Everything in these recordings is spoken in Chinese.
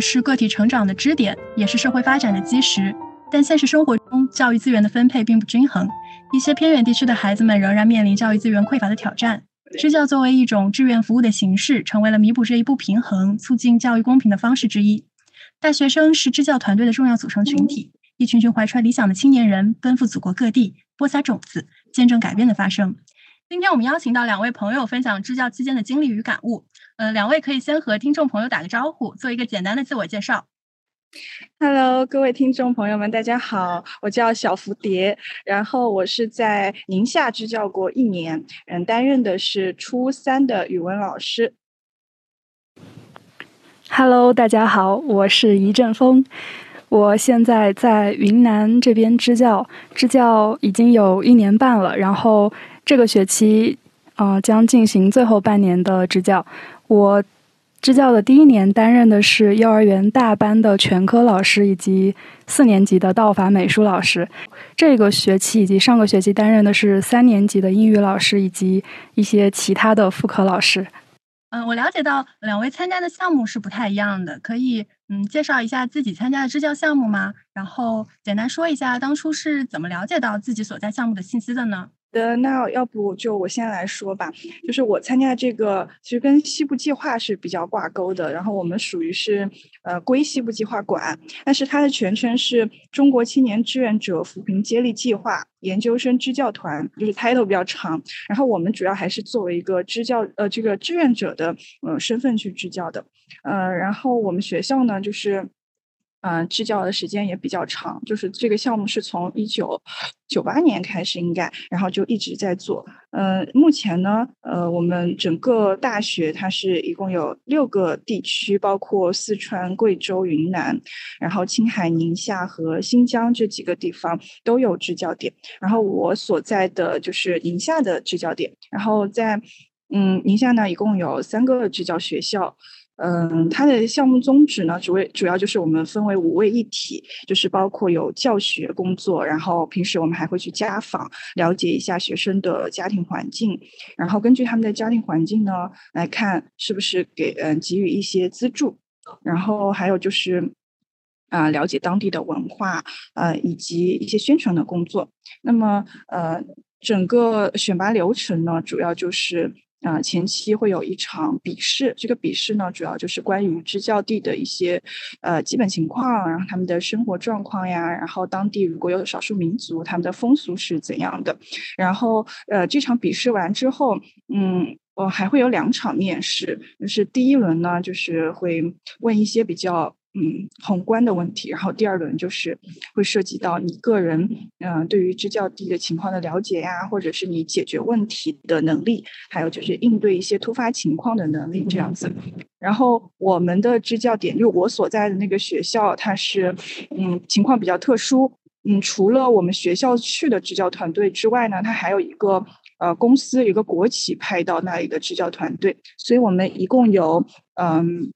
是个体成长的支点，也是社会发展的基石。但现实生活中，教育资源的分配并不均衡，一些偏远地区的孩子们仍然面临教育资源匮乏的挑战。支教作为一种志愿服务的形式，成为了弥补这一不平衡、促进教育公平的方式之一。大学生是支教团队的重要组成群体，一群群怀揣理想的青年人奔赴祖国各地，播撒种子，见证改变的发生。今天我们邀请到两位朋友分享支教期间的经历与感悟。呃，两位可以先和听众朋友打个招呼，做一个简单的自我介绍。Hello，各位听众朋友们，大家好，我叫小蝴蝶，然后我是在宁夏支教过一年，嗯，担任的是初三的语文老师。Hello，大家好，我是一阵风，我现在在云南这边支教，支教已经有一年半了，然后。这个学期，呃，将进行最后半年的支教。我支教的第一年担任的是幼儿园大班的全科老师，以及四年级的道法美术老师。这个学期以及上个学期担任的是三年级的英语老师，以及一些其他的副科老师。嗯，我了解到两位参加的项目是不太一样的，可以嗯介绍一下自己参加的支教项目吗？然后简单说一下当初是怎么了解到自己所在项目的信息的呢？的那要不就我先来说吧，就是我参加这个其实跟西部计划是比较挂钩的，然后我们属于是呃归西部计划管，但是它的全称是中国青年志愿者扶贫接力计划研究生支教团，就是 title 比较长，然后我们主要还是作为一个支教呃这个志愿者的呃身份去支教的，呃然后我们学校呢就是。嗯，支教的时间也比较长，就是这个项目是从一九九八年开始应该，然后就一直在做。嗯，目前呢，呃，我们整个大学它是一共有六个地区，包括四川、贵州、云南，然后青海、宁夏和新疆这几个地方都有支教点。然后我所在的就是宁夏的支教点。然后在嗯宁夏呢，一共有三个支教学校。嗯，它的项目宗旨呢，主为主要就是我们分为五位一体，就是包括有教学工作，然后平时我们还会去家访，了解一下学生的家庭环境，然后根据他们的家庭环境呢，来看是不是给嗯给予一些资助，然后还有就是啊了解当地的文化，呃以及一些宣传的工作。那么呃整个选拔流程呢，主要就是。啊，前期会有一场笔试，这个笔试呢，主要就是关于支教地的一些呃基本情况，然后他们的生活状况呀，然后当地如果有少数民族，他们的风俗是怎样的。然后呃，这场笔试完之后，嗯，我还会有两场面试，就是第一轮呢，就是会问一些比较。嗯，宏观的问题，然后第二轮就是会涉及到你个人，嗯，对于支教地的情况的了解呀，或者是你解决问题的能力，还有就是应对一些突发情况的能力这样子。然后我们的支教点，就我所在的那个学校，它是嗯情况比较特殊，嗯，除了我们学校去的支教团队之外呢，它还有一个呃公司，一个国企派到那里的支教团队，所以我们一共有嗯。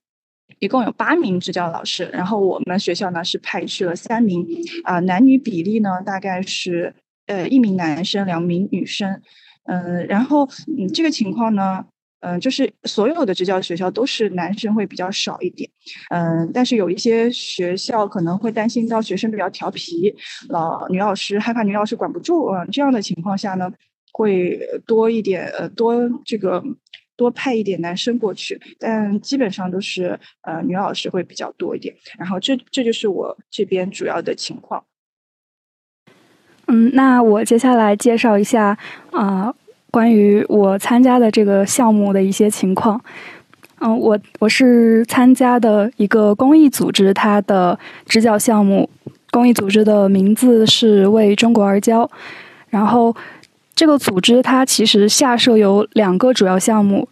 一共有八名支教老师，然后我们学校呢是派去了三名，啊，男女比例呢大概是呃一名男生，两名女生，嗯，然后嗯这个情况呢，嗯就是所有的支教学校都是男生会比较少一点，嗯，但是有一些学校可能会担心到学生比较调皮，老女老师害怕女老师管不住，嗯这样的情况下呢，会多一点呃多这个。多派一点男生过去，但基本上都是呃女老师会比较多一点。然后这这就是我这边主要的情况。嗯，那我接下来介绍一下啊关于我参加的这个项目的一些情况。嗯，我我是参加的一个公益组织，它的支教项目，公益组织的名字是为中国而教。然后。这个组织它其实下设有两个主要项目，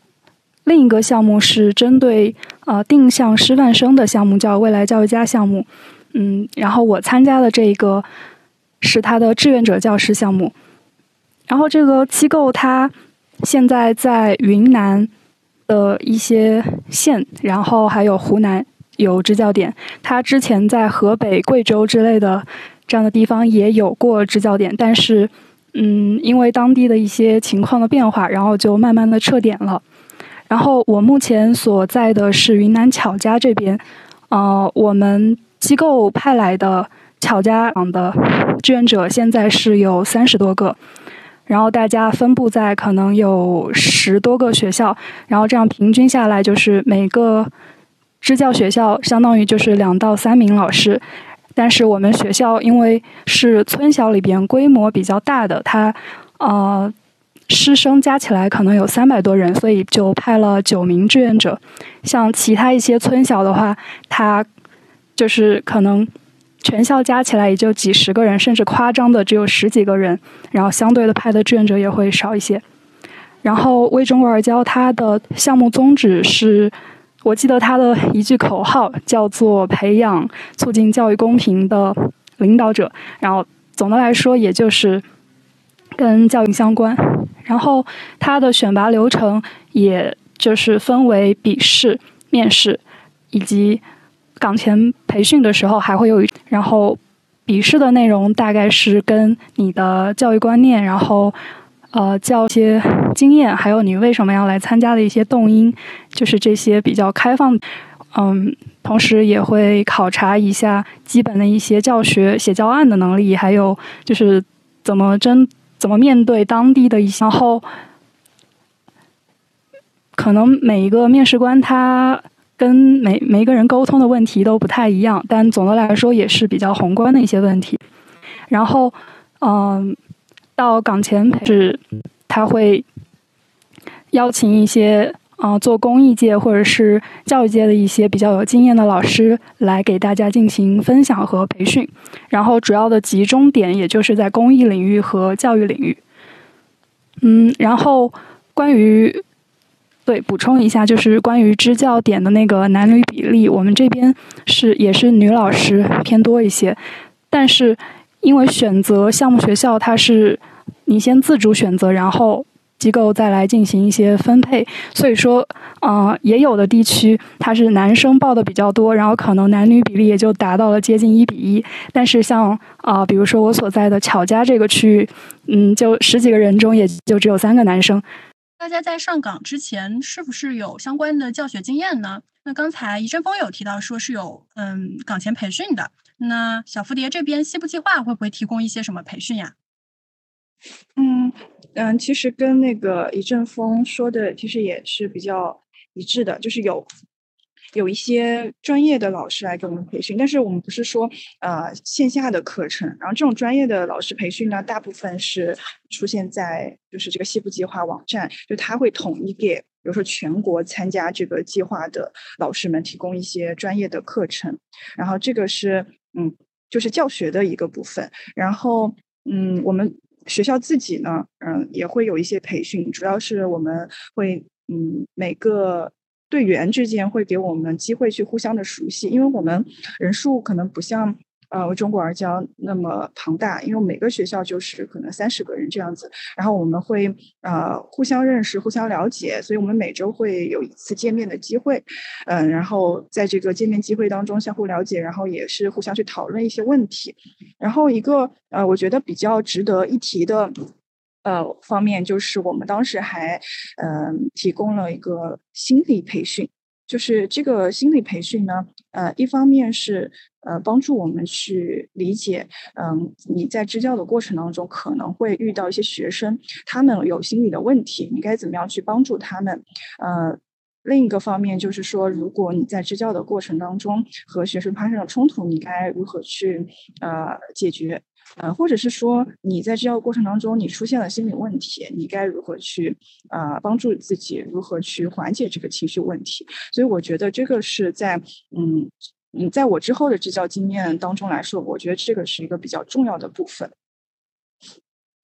另一个项目是针对呃定向师范生的项目，叫未来教育家项目。嗯，然后我参加的这个是他的志愿者教师项目。然后这个机构它现在在云南的一些县，然后还有湖南有支教点。它之前在河北、贵州之类的这样的地方也有过支教点，但是。嗯，因为当地的一些情况的变化，然后就慢慢的撤点了。然后我目前所在的是云南巧家这边，呃，我们机构派来的巧家的志愿者现在是有三十多个，然后大家分布在可能有十多个学校，然后这样平均下来就是每个支教学校相当于就是两到三名老师。但是我们学校因为是村小里边规模比较大的，它呃师生加起来可能有三百多人，所以就派了九名志愿者。像其他一些村小的话，它就是可能全校加起来也就几十个人，甚至夸张的只有十几个人。然后相对的派的志愿者也会少一些。然后为中国而教，它的项目宗旨是。我记得他的一句口号叫做“培养促进教育公平的领导者”，然后总的来说，也就是跟教育相关。然后他的选拔流程，也就是分为笔试、面试，以及岗前培训的时候还会有。然后笔试的内容大概是跟你的教育观念，然后。呃，教一些经验，还有你为什么要来参加的一些动因，就是这些比较开放。嗯，同时也会考察一下基本的一些教学写教案的能力，还有就是怎么真怎么面对当地的一些。然后，可能每一个面试官他跟每每一个人沟通的问题都不太一样，但总的来说也是比较宏观的一些问题。然后，嗯。到岗前是，他会邀请一些啊做公益界或者是教育界的一些比较有经验的老师来给大家进行分享和培训，然后主要的集中点也就是在公益领域和教育领域。嗯，然后关于对补充一下，就是关于支教点的那个男女比例，我们这边是也是女老师偏多一些，但是。因为选择项目学校，它是你先自主选择，然后机构再来进行一些分配。所以说，呃，也有的地区它是男生报的比较多，然后可能男女比例也就达到了接近一比一。但是像啊，比如说我所在的巧家这个区域，嗯，就十几个人中也就只有三个男生。大家在上岗之前是不是有相关的教学经验呢？那刚才一阵风有提到说是有嗯岗前培训的。那小蝴蝶这边西部计划会不会提供一些什么培训呀？嗯嗯，其实跟那个一阵风说的其实也是比较一致的，就是有有一些专业的老师来给我们培训，但是我们不是说呃线下的课程，然后这种专业的老师培训呢，大部分是出现在就是这个西部计划网站，就他会统一给。比如说，全国参加这个计划的老师们提供一些专业的课程，然后这个是嗯，就是教学的一个部分。然后嗯，我们学校自己呢，嗯，也会有一些培训，主要是我们会嗯，每个队员之间会给我们机会去互相的熟悉，因为我们人数可能不像。呃，中国而教那么庞大，因为每个学校就是可能三十个人这样子，然后我们会呃互相认识、互相了解，所以我们每周会有一次见面的机会，嗯，然后在这个见面机会当中相互了解，然后也是互相去讨论一些问题。然后一个呃，我觉得比较值得一提的呃方面，就是我们当时还嗯提供了一个心理培训。就是这个心理培训呢，呃，一方面是呃帮助我们去理解，嗯，你在支教的过程当中可能会遇到一些学生，他们有心理的问题，你该怎么样去帮助他们？呃，另一个方面就是说，如果你在支教的过程当中和学生发生了冲突，你该如何去呃解决？呃，或者是说你在支教过程当中你出现了心理问题，你该如何去呃帮助自己，如何去缓解这个情绪问题？所以我觉得这个是在嗯嗯，在我之后的支教经验当中来说，我觉得这个是一个比较重要的部分。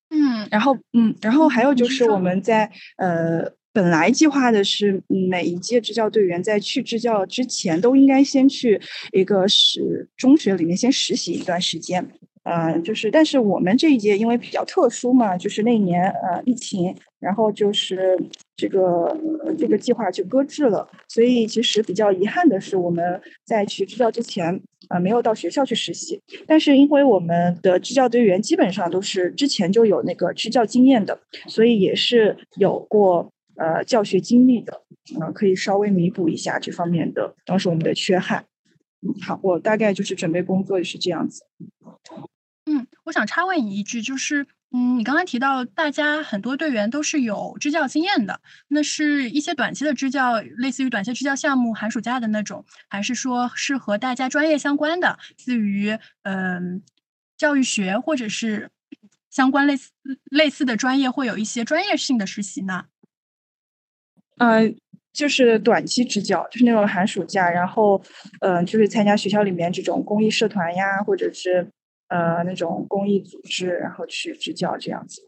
嗯，然后嗯，然后还有就是我们在呃本来计划的是每一届支教队员在去支教之前都应该先去一个是中学里面先实习一段时间。呃，就是，但是我们这一届因为比较特殊嘛，就是那年呃疫情，然后就是这个这个计划就搁置了，所以其实比较遗憾的是，我们在去支教之前呃没有到学校去实习。但是因为我们的支教队员基本上都是之前就有那个支教经验的，所以也是有过呃教学经历的，呃可以稍微弥补一下这方面的当时我们的缺憾。好，我大概就是准备工作是这样子。我想插问你一句，就是，嗯，你刚刚提到大家很多队员都是有支教经验的，那是一些短期的支教，类似于短期支教项目、寒暑假的那种，还是说是和大家专业相关的，至于嗯教育学或者是相关类似类似的专业，会有一些专业性的实习呢？嗯，就是短期支教，就是那种寒暑假，然后嗯，就是参加学校里面这种公益社团呀，或者是。呃，那种公益组织，然后去支教这样子。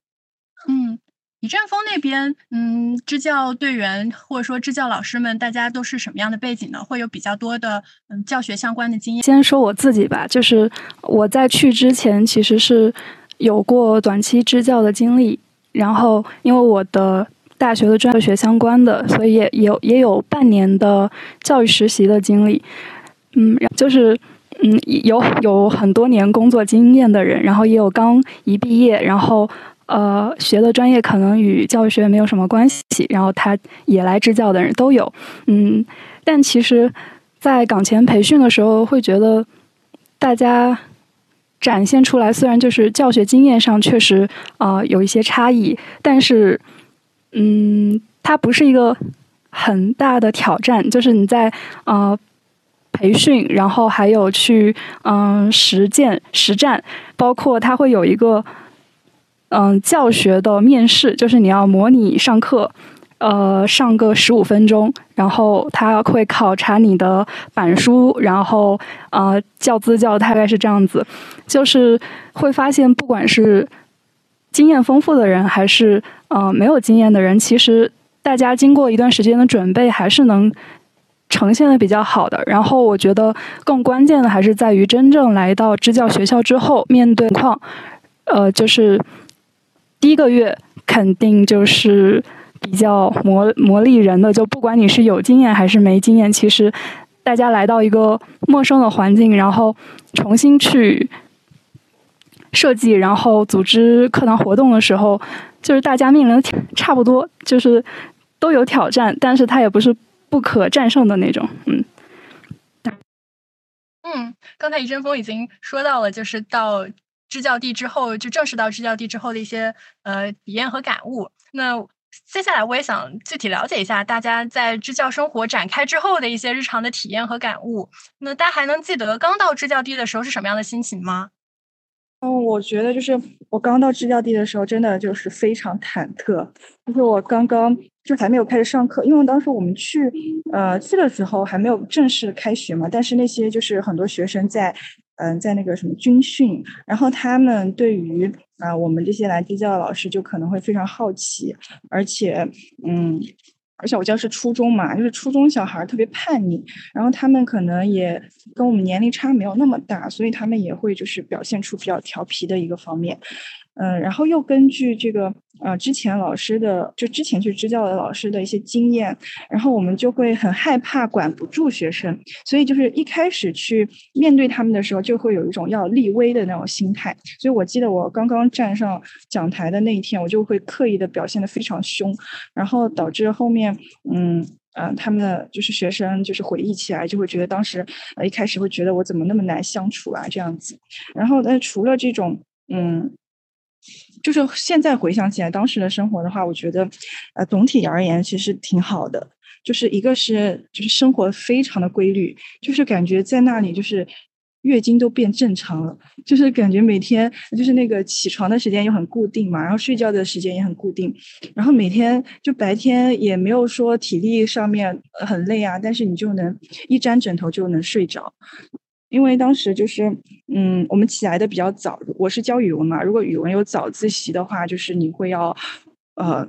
嗯，李占峰那边，嗯，支教队员或者说支教老师们，大家都是什么样的背景呢？会有比较多的嗯教学相关的经验。先说我自己吧，就是我在去之前其实是有过短期支教的经历，然后因为我的大学的专学相关的，所以也有也有半年的教育实习的经历。嗯，就是。嗯，有有很多年工作经验的人，然后也有刚一毕业，然后呃学的专业可能与教育学没有什么关系，然后他也来支教的人都有。嗯，但其实，在岗前培训的时候，会觉得大家展现出来，虽然就是教学经验上确实啊有一些差异，但是嗯，它不是一个很大的挑战，就是你在呃。培训，然后还有去嗯实践实战，包括他会有一个嗯教学的面试，就是你要模拟上课，呃上个十五分钟，然后他会考察你的板书，然后呃教资教大概是这样子，就是会发现不管是经验丰富的人，还是呃没有经验的人，其实大家经过一段时间的准备，还是能。呈现的比较好的，然后我觉得更关键的还是在于真正来到支教学校之后，面对情况，呃，就是第一个月肯定就是比较磨磨砺人的，就不管你是有经验还是没经验，其实大家来到一个陌生的环境，然后重新去设计，然后组织课堂活动的时候，就是大家面临的差不多，就是都有挑战，但是它也不是。不可战胜的那种，嗯，嗯，刚才余振峰已经说到了，就是到支教地之后，就正式到支教地之后的一些呃体验和感悟。那接下来我也想具体了解一下大家在支教生活展开之后的一些日常的体验和感悟。那大家还能记得刚到支教地的时候是什么样的心情吗？嗯，我觉得就是我刚到支教地的时候，真的就是非常忐忑，就是我刚刚。就还没有开始上课，因为当时我们去，呃，去的时候还没有正式开学嘛。但是那些就是很多学生在，嗯，在那个什么军训，然后他们对于啊我们这些来支教的老师就可能会非常好奇，而且，嗯，而且我教是初中嘛，就是初中小孩特别叛逆，然后他们可能也跟我们年龄差没有那么大，所以他们也会就是表现出比较调皮的一个方面。嗯，然后又根据这个呃之前老师的就之前去支教的老师的一些经验，然后我们就会很害怕管不住学生，所以就是一开始去面对他们的时候，就会有一种要立威的那种心态。所以我记得我刚刚站上讲台的那一天，我就会刻意的表现的非常凶，然后导致后面嗯嗯他们的就是学生就是回忆起来就会觉得当时呃一开始会觉得我怎么那么难相处啊这样子，然后那除了这种嗯。就是现在回想起来，当时的生活的话，我觉得，呃，总体而言其实挺好的。就是一个是，就是生活非常的规律，就是感觉在那里就是月经都变正常了，就是感觉每天就是那个起床的时间又很固定嘛，然后睡觉的时间也很固定，然后每天就白天也没有说体力上面很累啊，但是你就能一沾枕头就能睡着。因为当时就是，嗯，我们起来的比较早。我是教语文嘛，如果语文有早自习的话，就是你会要，呃，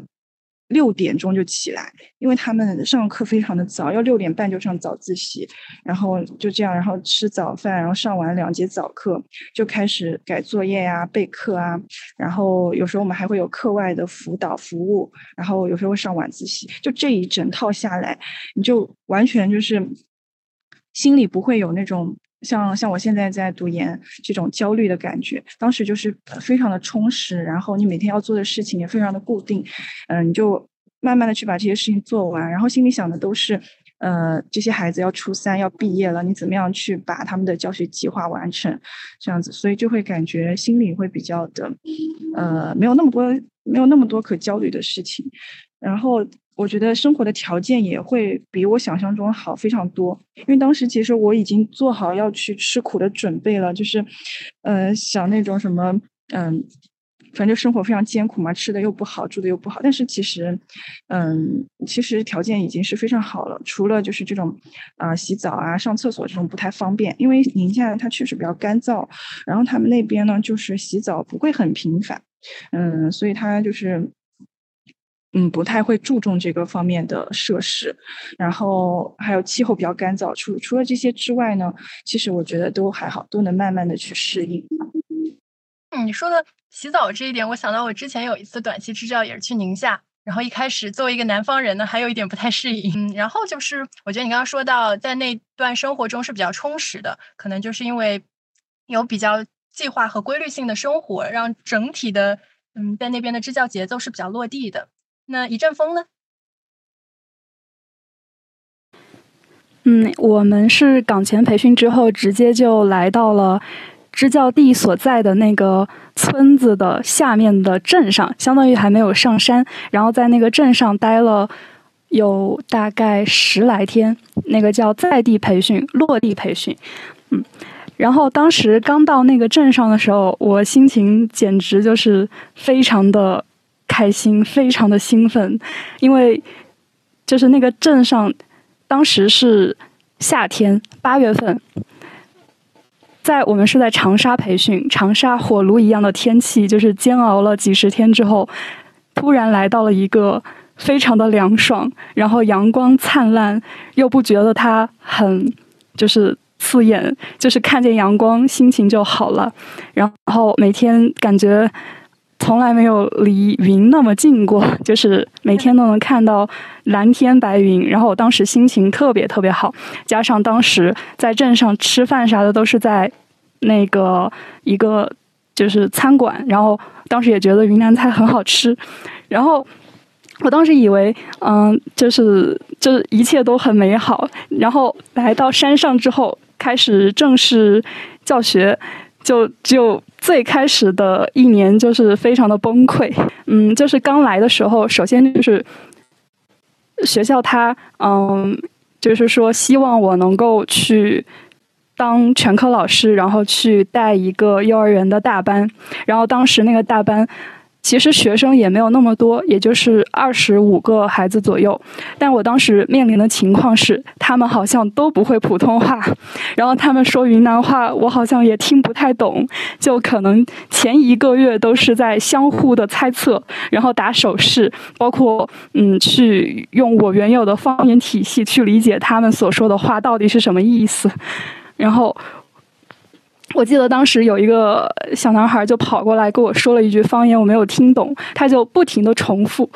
六点钟就起来，因为他们上课非常的早，要六点半就上早自习，然后就这样，然后吃早饭，然后上完两节早课，就开始改作业呀、备课啊，然后有时候我们还会有课外的辅导服务，然后有时候会上晚自习，就这一整套下来，你就完全就是心里不会有那种。像像我现在在读研这种焦虑的感觉，当时就是非常的充实，然后你每天要做的事情也非常的固定，嗯，你就慢慢的去把这些事情做完，然后心里想的都是呃，这些孩子要初三要毕业了，你怎么样去把他们的教学计划完成？这样子，所以就会感觉心里会比较的，呃，没有那么多，没有那么多可焦虑的事情。然后我觉得生活的条件也会比我想象中好非常多，因为当时其实我已经做好要去吃苦的准备了，就是，呃，想那种什么，嗯。反正生活非常艰苦嘛，吃的又不好，住的又不好。但是其实，嗯，其实条件已经是非常好了。除了就是这种，啊，洗澡啊、上厕所这种不太方便，因为宁夏它确实比较干燥。然后他们那边呢，就是洗澡不会很频繁，嗯，所以他就是，嗯，不太会注重这个方面的设施。然后还有气候比较干燥。除除了这些之外呢，其实我觉得都还好，都能慢慢的去适应。你说的。洗澡这一点，我想到我之前有一次短期支教也是去宁夏，然后一开始作为一个南方人呢，还有一点不太适应。嗯，然后就是我觉得你刚刚说到在那段生活中是比较充实的，可能就是因为有比较计划和规律性的生活，让整体的嗯在那边的支教节奏是比较落地的。那一阵风呢？嗯，我们是岗前培训之后直接就来到了。支教地所在的那个村子的下面的镇上，相当于还没有上山，然后在那个镇上待了有大概十来天，那个叫在地培训、落地培训，嗯，然后当时刚到那个镇上的时候，我心情简直就是非常的开心，非常的兴奋，因为就是那个镇上当时是夏天，八月份。在我们是在长沙培训，长沙火炉一样的天气，就是煎熬了几十天之后，突然来到了一个非常的凉爽，然后阳光灿烂，又不觉得它很就是刺眼，就是看见阳光心情就好了。然后每天感觉从来没有离云那么近过，就是每天都能看到蓝天白云。然后我当时心情特别特别好，加上当时在镇上吃饭啥的都是在。那个一个就是餐馆，然后当时也觉得云南菜很好吃，然后我当时以为，嗯，就是就是一切都很美好，然后来到山上之后，开始正式教学，就就最开始的一年就是非常的崩溃，嗯，就是刚来的时候，首先就是学校他，嗯，就是说希望我能够去。当全科老师，然后去带一个幼儿园的大班，然后当时那个大班，其实学生也没有那么多，也就是二十五个孩子左右。但我当时面临的情况是，他们好像都不会普通话，然后他们说云南话，我好像也听不太懂。就可能前一个月都是在相互的猜测，然后打手势，包括嗯，去用我原有的方言体系去理解他们所说的话到底是什么意思。然后，我记得当时有一个小男孩就跑过来跟我说了一句方言，我没有听懂，他就不停的重复，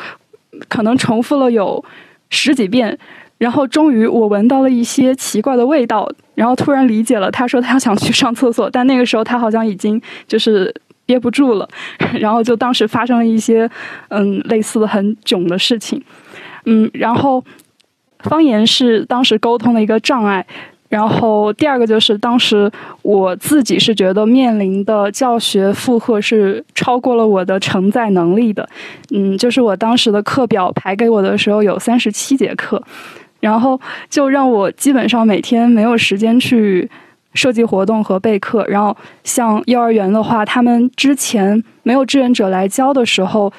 可能重复了有十几遍，然后终于我闻到了一些奇怪的味道，然后突然理解了，他说他想去上厕所，但那个时候他好像已经就是憋不住了，然后就当时发生了一些嗯类似的很囧的事情，嗯，然后方言是当时沟通的一个障碍。然后第二个就是当时我自己是觉得面临的教学负荷是超过了我的承载能力的，嗯，就是我当时的课表排给我的时候有三十七节课，然后就让我基本上每天没有时间去设计活动和备课。然后像幼儿园的话，他们之前没有志愿者来教的时候，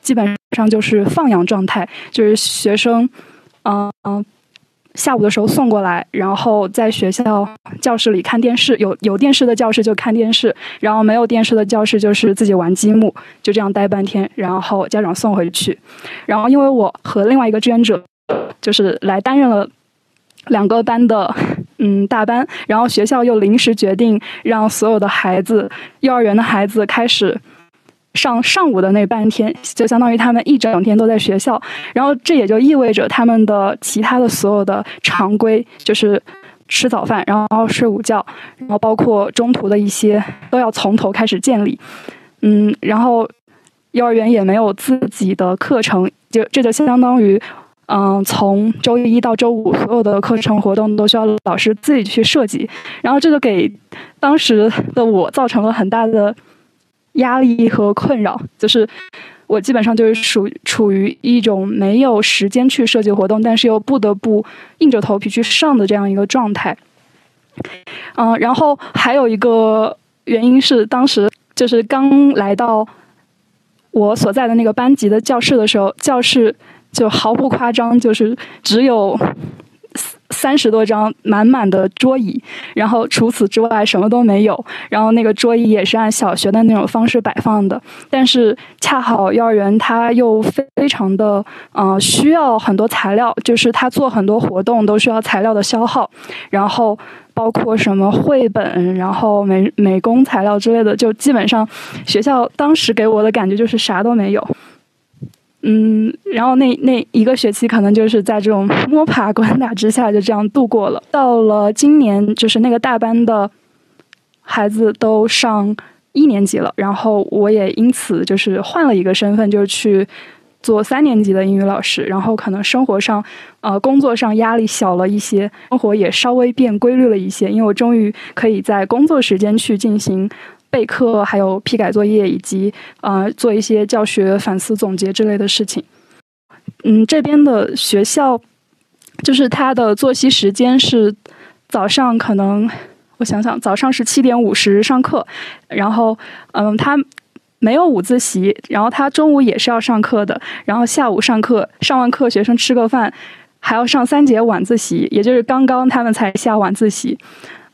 基本上就是放养状态，就是学生，嗯嗯。下午的时候送过来，然后在学校教室里看电视，有有电视的教室就看电视，然后没有电视的教室就是自己玩积木，就这样待半天，然后家长送回去。然后因为我和另外一个志愿者就是来担任了两个班的嗯大班，然后学校又临时决定让所有的孩子，幼儿园的孩子开始。上上午的那半天，就相当于他们一整天都在学校，然后这也就意味着他们的其他的所有的常规，就是吃早饭，然后睡午觉，然后包括中途的一些都要从头开始建立。嗯，然后幼儿园也没有自己的课程，就这就相当于，嗯，从周一到周五，所有的课程活动都需要老师自己去设计，然后这个给当时的我造成了很大的压力和困扰，就是我基本上就是属处于一种没有时间去设计活动，但是又不得不硬着头皮去上的这样一个状态。嗯，然后还有一个原因是，当时就是刚来到我所在的那个班级的教室的时候，教室。就毫不夸张，就是只有三十多张满满的桌椅，然后除此之外什么都没有。然后那个桌椅也是按小学的那种方式摆放的，但是恰好幼儿园它又非常的嗯需要很多材料，就是它做很多活动都需要材料的消耗，然后包括什么绘本，然后美美工材料之类的，就基本上学校当时给我的感觉就是啥都没有。嗯，然后那那一个学期可能就是在这种摸爬滚打之下就这样度过了。到了今年，就是那个大班的孩子都上一年级了，然后我也因此就是换了一个身份，就是去做三年级的英语老师。然后可能生活上，呃，工作上压力小了一些，生活也稍微变规律了一些，因为我终于可以在工作时间去进行。备课，还有批改作业，以及呃做一些教学反思总结之类的事情。嗯，这边的学校就是他的作息时间是早上可能我想想，早上是七点五十上课，然后嗯他没有午自习，然后他中午也是要上课的，然后下午上课，上完课学生吃个饭，还要上三节晚自习，也就是刚刚他们才下晚自习。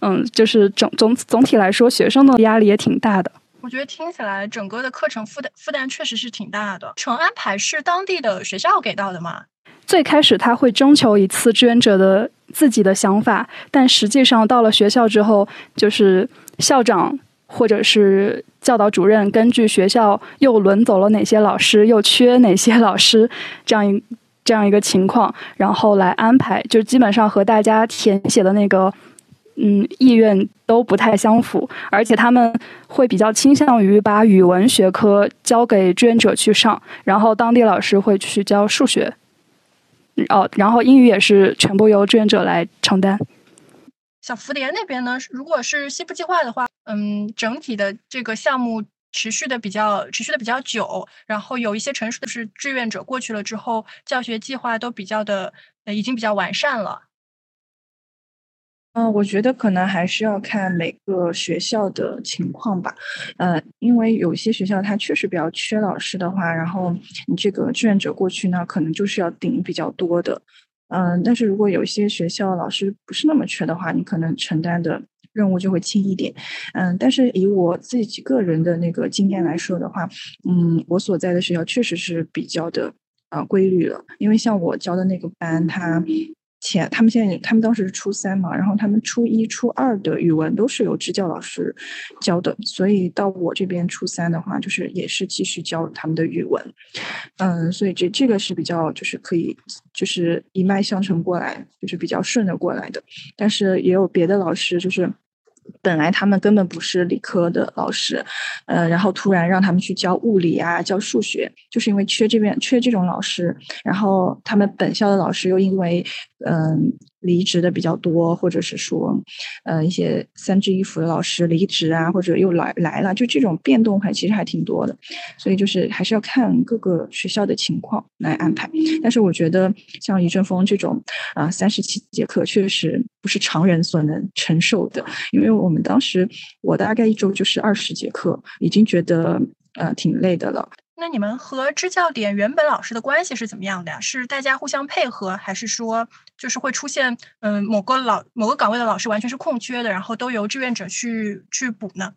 嗯，就是总总总体来说，学生的压力也挺大的。我觉得听起来整个的课程负担负担确实是挺大的。程安排是当地的学校给到的吗？最开始他会征求一次志愿者的自己的想法，但实际上到了学校之后，就是校长或者是教导主任根据学校又轮走了哪些老师，又缺哪些老师，这样一这样一个情况，然后来安排，就基本上和大家填写的那个。嗯，意愿都不太相符，而且他们会比较倾向于把语文学科交给志愿者去上，然后当地老师会去教数学。哦，然后英语也是全部由志愿者来承担。小蝴蝶那边呢，如果是西部计划的话，嗯，整体的这个项目持续的比较持续的比较久，然后有一些城市的是志愿者过去了之后，教学计划都比较的呃已经比较完善了。嗯，我觉得可能还是要看每个学校的情况吧。呃，因为有些学校它确实比较缺老师的话，然后你这个志愿者过去呢，可能就是要顶比较多的。嗯，但是如果有些学校老师不是那么缺的话，你可能承担的任务就会轻一点。嗯，但是以我自己个人的那个经验来说的话，嗯，我所在的学校确实是比较的啊规律了。因为像我教的那个班，它。前他们现在他们当时是初三嘛，然后他们初一、初二的语文都是由支教老师教的，所以到我这边初三的话，就是也是继续教他们的语文，嗯，所以这这个是比较就是可以就是一脉相承过来，就是比较顺的过来的，但是也有别的老师就是。本来他们根本不是理科的老师，呃，然后突然让他们去教物理啊，教数学，就是因为缺这边缺这种老师，然后他们本校的老师又因为嗯。离职的比较多，或者是说，呃，一些三支一扶的老师离职啊，或者又来来了，就这种变动还其实还挺多的，所以就是还是要看各个学校的情况来安排。但是我觉得像余正峰这种啊，三十七节课确实不是常人所能承受的，因为我们当时我大概一周就是二十节课，已经觉得呃挺累的了。那你们和支教点原本老师的关系是怎么样的呀？是大家互相配合，还是说就是会出现嗯某个老某个岗位的老师完全是空缺的，然后都由志愿者去去补呢？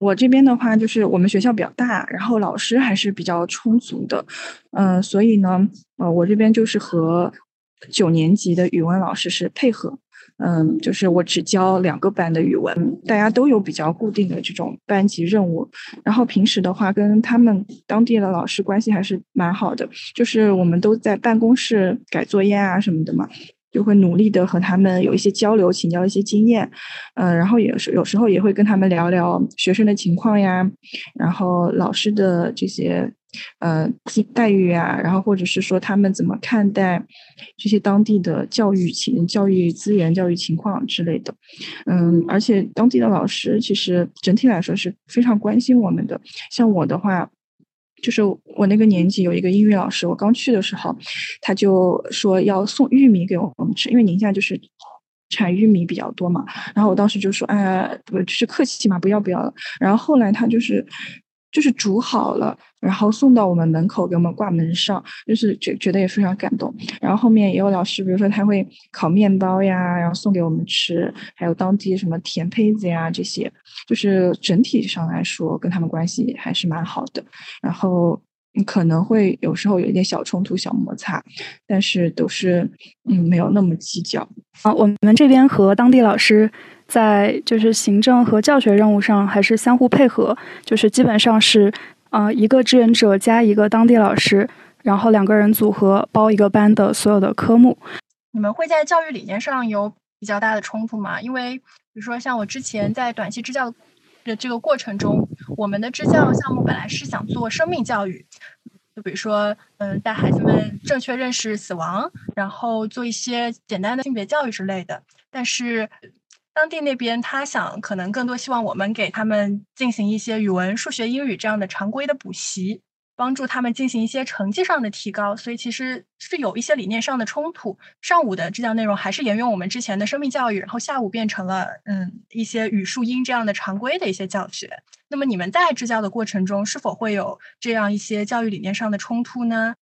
我这边的话，就是我们学校比较大，然后老师还是比较充足的，嗯，所以呢，呃，我这边就是和九年级的语文老师是配合。嗯，就是我只教两个班的语文，大家都有比较固定的这种班级任务。然后平时的话，跟他们当地的老师关系还是蛮好的，就是我们都在办公室改作业啊什么的嘛。就会努力的和他们有一些交流，请教一些经验，嗯，然后也是有时候也会跟他们聊聊学生的情况呀，然后老师的这些呃待遇啊，然后或者是说他们怎么看待这些当地的教育情、教育资源、教育情况之类的，嗯，而且当地的老师其实整体来说是非常关心我们的，像我的话。就是我那个年级有一个英语老师，我刚去的时候，他就说要送玉米给我们吃，因为宁夏就是产玉米比较多嘛。然后我当时就说，哎，不就是客气嘛，不要不要了。然后后来他就是。就是煮好了，然后送到我们门口给我们挂门上，就是觉觉得也非常感动。然后后面也有老师，比如说他会烤面包呀，然后送给我们吃，还有当地什么甜胚子呀这些，就是整体上来说跟他们关系还是蛮好的。然后可能会有时候有一点小冲突、小摩擦，但是都是嗯没有那么计较。啊，我们这边和当地老师。在就是行政和教学任务上还是相互配合，就是基本上是，呃，一个志愿者加一个当地老师，然后两个人组合包一个班的所有的科目。你们会在教育理念上有比较大的冲突吗？因为比如说像我之前在短期支教的这个过程中，我们的支教项目本来是想做生命教育，就比如说，嗯，带孩子们正确认识死亡，然后做一些简单的性别教育之类的，但是。当地那边，他想可能更多希望我们给他们进行一些语文、数学、英语这样的常规的补习，帮助他们进行一些成绩上的提高。所以其实是有一些理念上的冲突。上午的支教内容还是沿用我们之前的生命教育，然后下午变成了嗯一些语数英这样的常规的一些教学。那么你们在支教的过程中，是否会有这样一些教育理念上的冲突呢？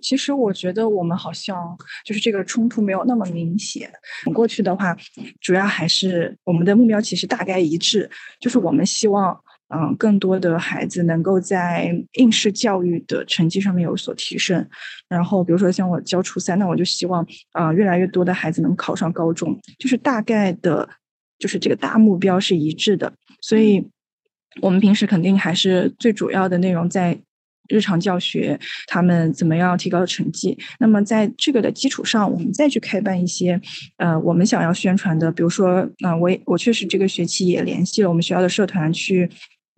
其实我觉得我们好像就是这个冲突没有那么明显。过去的话，主要还是我们的目标其实大概一致，就是我们希望嗯更多的孩子能够在应试教育的成绩上面有所提升。然后比如说像我教初三，那我就希望啊越来越多的孩子能考上高中，就是大概的，就是这个大目标是一致的。所以，我们平时肯定还是最主要的内容在。日常教学，他们怎么样提高成绩？那么在这个的基础上，我们再去开办一些，呃，我们想要宣传的，比如说，啊，我也我确实这个学期也联系了我们学校的社团去，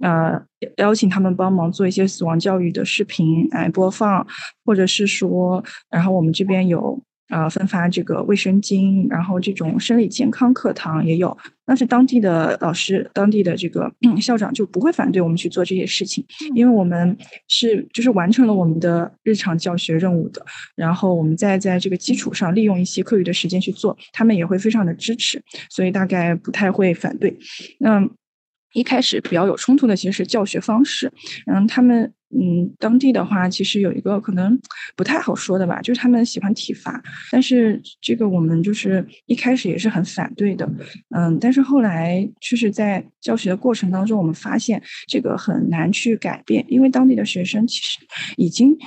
呃，邀请他们帮忙做一些死亡教育的视频来播放，或者是说，然后我们这边有。啊，分发这个卫生巾，然后这种生理健康课堂也有。但是当地的老师、当地的这个校长就不会反对我们去做这些事情，因为我们是就是完成了我们的日常教学任务的。然后我们再在这个基础上利用一些课余的时间去做，他们也会非常的支持，所以大概不太会反对。那一开始比较有冲突的其实是教学方式，嗯，他们。嗯，当地的话，其实有一个可能不太好说的吧，就是他们喜欢体罚，但是这个我们就是一开始也是很反对的，嗯，但是后来就是在教学的过程当中，我们发现这个很难去改变，因为当地的学生其实已经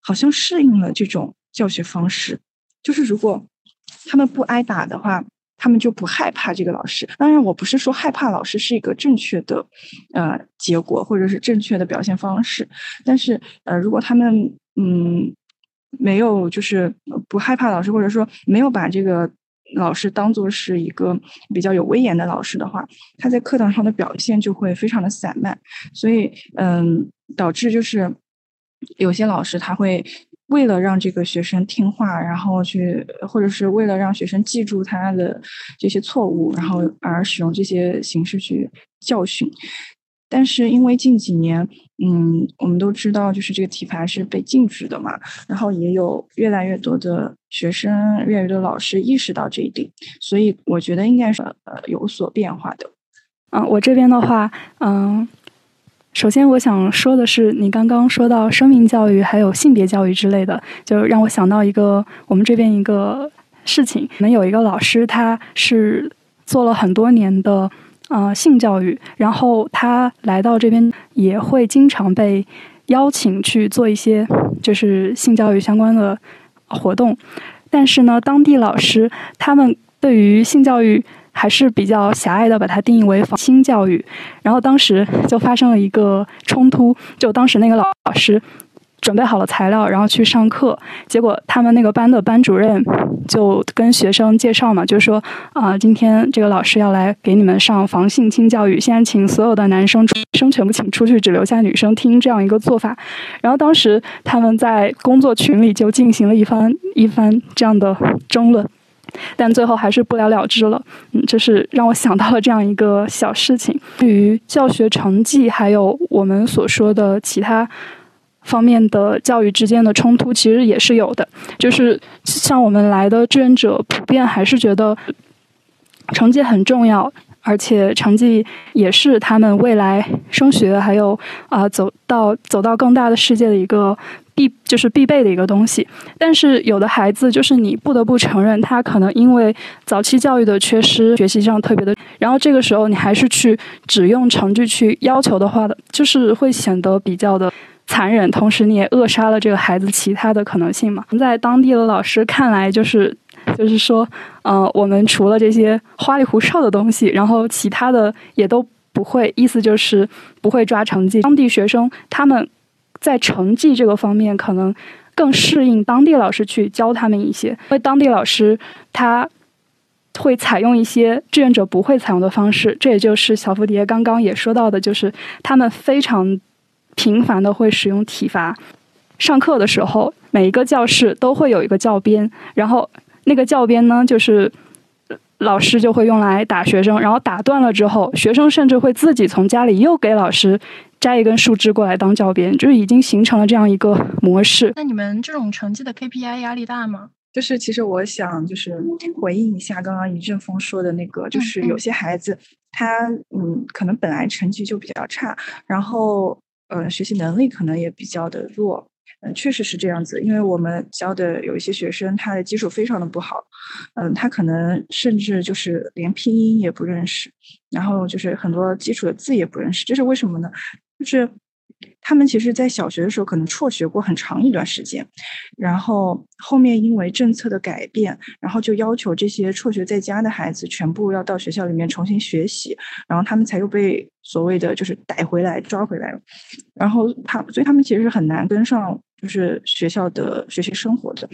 好像适应了这种教学方式，就是如果他们不挨打的话。他们就不害怕这个老师。当然，我不是说害怕老师是一个正确的，呃，结果或者是正确的表现方式。但是，呃，如果他们嗯没有就是不害怕老师，或者说没有把这个老师当做是一个比较有威严的老师的话，他在课堂上的表现就会非常的散漫。所以，嗯，导致就是有些老师他会。为了让这个学生听话，然后去，或者是为了让学生记住他的这些错误，然后而使用这些形式去教训。但是因为近几年，嗯，我们都知道，就是这个体罚是被禁止的嘛，然后也有越来越多的学生、越来越多老师意识到这一点，所以我觉得应该是呃有所变化的。嗯，我这边的话，嗯。首先，我想说的是，你刚刚说到生命教育还有性别教育之类的，就让我想到一个我们这边一个事情。可能有一个老师，他是做了很多年的呃性教育，然后他来到这边也会经常被邀请去做一些就是性教育相关的活动，但是呢，当地老师他们对于性教育。还是比较狭隘的，把它定义为防性教育。然后当时就发生了一个冲突，就当时那个老师准备好了材料，然后去上课。结果他们那个班的班主任就跟学生介绍嘛，就说啊，今天这个老师要来给你们上防性侵教育，现在请所有的男生生全部请出去，只留下女生听这样一个做法。然后当时他们在工作群里就进行了一番一番这样的争论，但最后还是不了了之了。嗯，这是让我想到了这样一个小事情。对于教学成绩，还有我们所说的其他。方面的教育之间的冲突其实也是有的，就是像我们来的志愿者普遍还是觉得成绩很重要，而且成绩也是他们未来升学还有啊走到走到更大的世界的一个必就是必备的一个东西。但是有的孩子就是你不得不承认，他可能因为早期教育的缺失，学习上特别的，然后这个时候你还是去只用成绩去要求的话的，就是会显得比较的。残忍，同时你也扼杀了这个孩子其他的可能性嘛？在当地的老师看来，就是就是说，呃，我们除了这些花里胡哨的东西，然后其他的也都不会，意思就是不会抓成绩。当地学生他们在成绩这个方面可能更适应当地老师去教他们一些，因为当地老师他会采用一些志愿者不会采用的方式。这也就是小蝴蝶刚刚也说到的，就是他们非常。频繁的会使用体罚，上课的时候，每一个教室都会有一个教鞭，然后那个教鞭呢，就是老师就会用来打学生，然后打断了之后，学生甚至会自己从家里又给老师摘一根树枝过来当教鞭，就是已经形成了这样一个模式。那你们这种成绩的 KPI 压力大吗？就是其实我想就是回应一下刚刚一阵风说的那个，就是有些孩子他嗯可能本来成绩就比较差，然后。呃，学习能力可能也比较的弱，嗯，确实是这样子。因为我们教的有一些学生，他的基础非常的不好，嗯，他可能甚至就是连拼音也不认识，然后就是很多基础的字也不认识，这是为什么呢？就是。他们其实，在小学的时候可能辍学过很长一段时间，然后后面因为政策的改变，然后就要求这些辍学在家的孩子全部要到学校里面重新学习，然后他们才又被所谓的就是逮回来抓回来了，然后他所以他们其实很难跟上就是学校的学习生活的。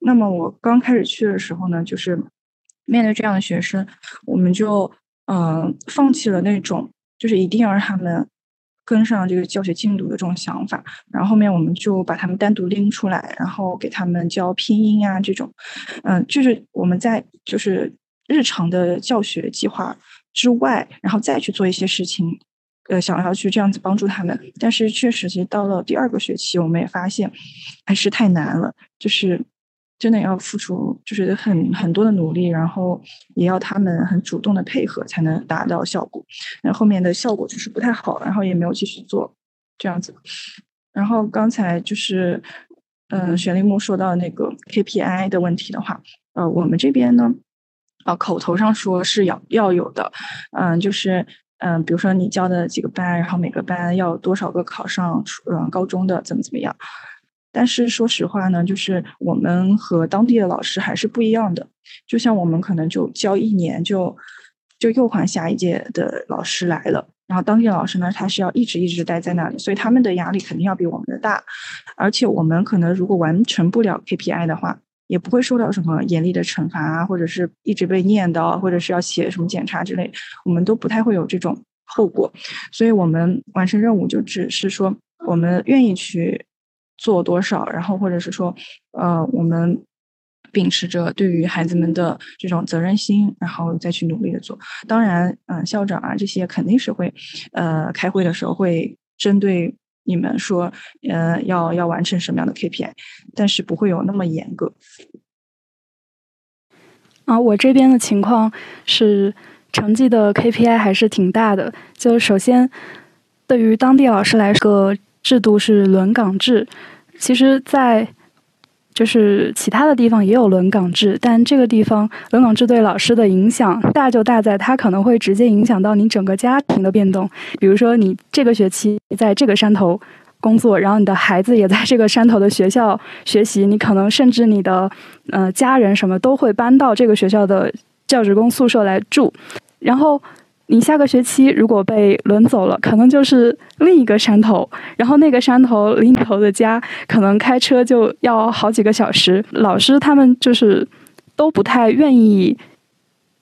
那么我刚开始去的时候呢，就是面对这样的学生，我们就嗯放弃了那种就是一定要让他们。跟上这个教学进度的这种想法，然后后面我们就把他们单独拎出来，然后给他们教拼音啊这种，嗯，就是我们在就是日常的教学计划之外，然后再去做一些事情，呃，想要去这样子帮助他们。但是确实，其实到了第二个学期，我们也发现还是太难了，就是。真的要付出，就是很很多的努力，然后也要他们很主动的配合，才能达到效果。那后面的效果就是不太好，然后也没有继续做这样子。然后刚才就是，嗯，玄铃木说到那个 KPI 的问题的话，呃，我们这边呢，啊，口头上说是要要有的，嗯，就是嗯，比如说你教的几个班，然后每个班要多少个考上嗯高中的，怎么怎么样。但是说实话呢，就是我们和当地的老师还是不一样的。就像我们可能就教一年，就就又换下一届的老师来了。然后当地老师呢，他是要一直一直待在那里，所以他们的压力肯定要比我们的大。而且我们可能如果完成不了 KPI 的话，也不会受到什么严厉的惩罚啊，或者是一直被念叨，或者是要写什么检查之类，我们都不太会有这种后果。所以我们完成任务就只是说，我们愿意去。做多少，然后或者是说，呃，我们秉持着对于孩子们的这种责任心，然后再去努力的做。当然，嗯，校长啊这些肯定是会，呃，开会的时候会针对你们说，呃，要要完成什么样的 KPI，但是不会有那么严格。啊，我这边的情况是成绩的 KPI 还是挺大的。就首先，对于当地老师来说。制度是轮岗制，其实，在就是其他的地方也有轮岗制，但这个地方轮岗制对老师的影响大就大在它可能会直接影响到你整个家庭的变动。比如说，你这个学期在这个山头工作，然后你的孩子也在这个山头的学校学习，你可能甚至你的呃家人什么都会搬到这个学校的教职工宿舍来住，然后。你下个学期如果被轮走了，可能就是另一个山头，然后那个山头另头的家可能开车就要好几个小时。老师他们就是都不太愿意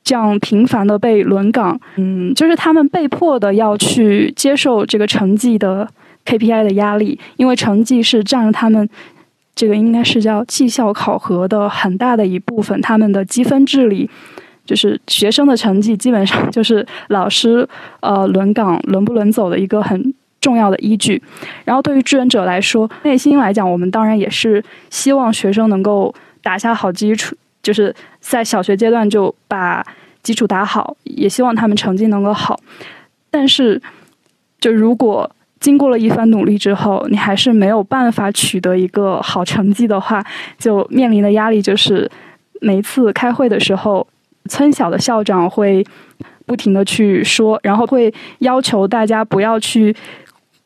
这样频繁的被轮岗，嗯，就是他们被迫的要去接受这个成绩的 KPI 的压力，因为成绩是占了他们这个应该是叫绩效考核的很大的一部分，他们的积分制里。就是学生的成绩，基本上就是老师呃轮岗轮不轮走的一个很重要的依据。然后对于志愿者来说，内心来讲，我们当然也是希望学生能够打下好基础，就是在小学阶段就把基础打好，也希望他们成绩能够好。但是，就如果经过了一番努力之后，你还是没有办法取得一个好成绩的话，就面临的压力就是每一次开会的时候。村小的校长会不停的去说，然后会要求大家不要去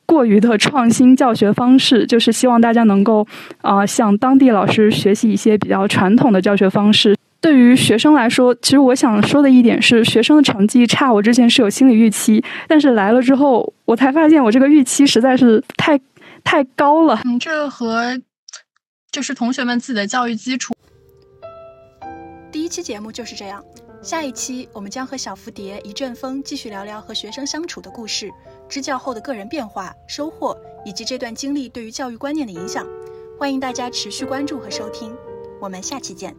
过于的创新教学方式，就是希望大家能够啊向当地老师学习一些比较传统的教学方式。对于学生来说，其实我想说的一点是，学生的成绩差，我之前是有心理预期，但是来了之后，我才发现我这个预期实在是太太高了。嗯，这和就是同学们自己的教育基础。第一期节目就是这样下一期我们将和小蝴蝶一阵风继续聊聊和学生相处的故事支教后的个人变化收获以及这段经历对于教育观念的影响欢迎大家持续关注和收听。我们下期见。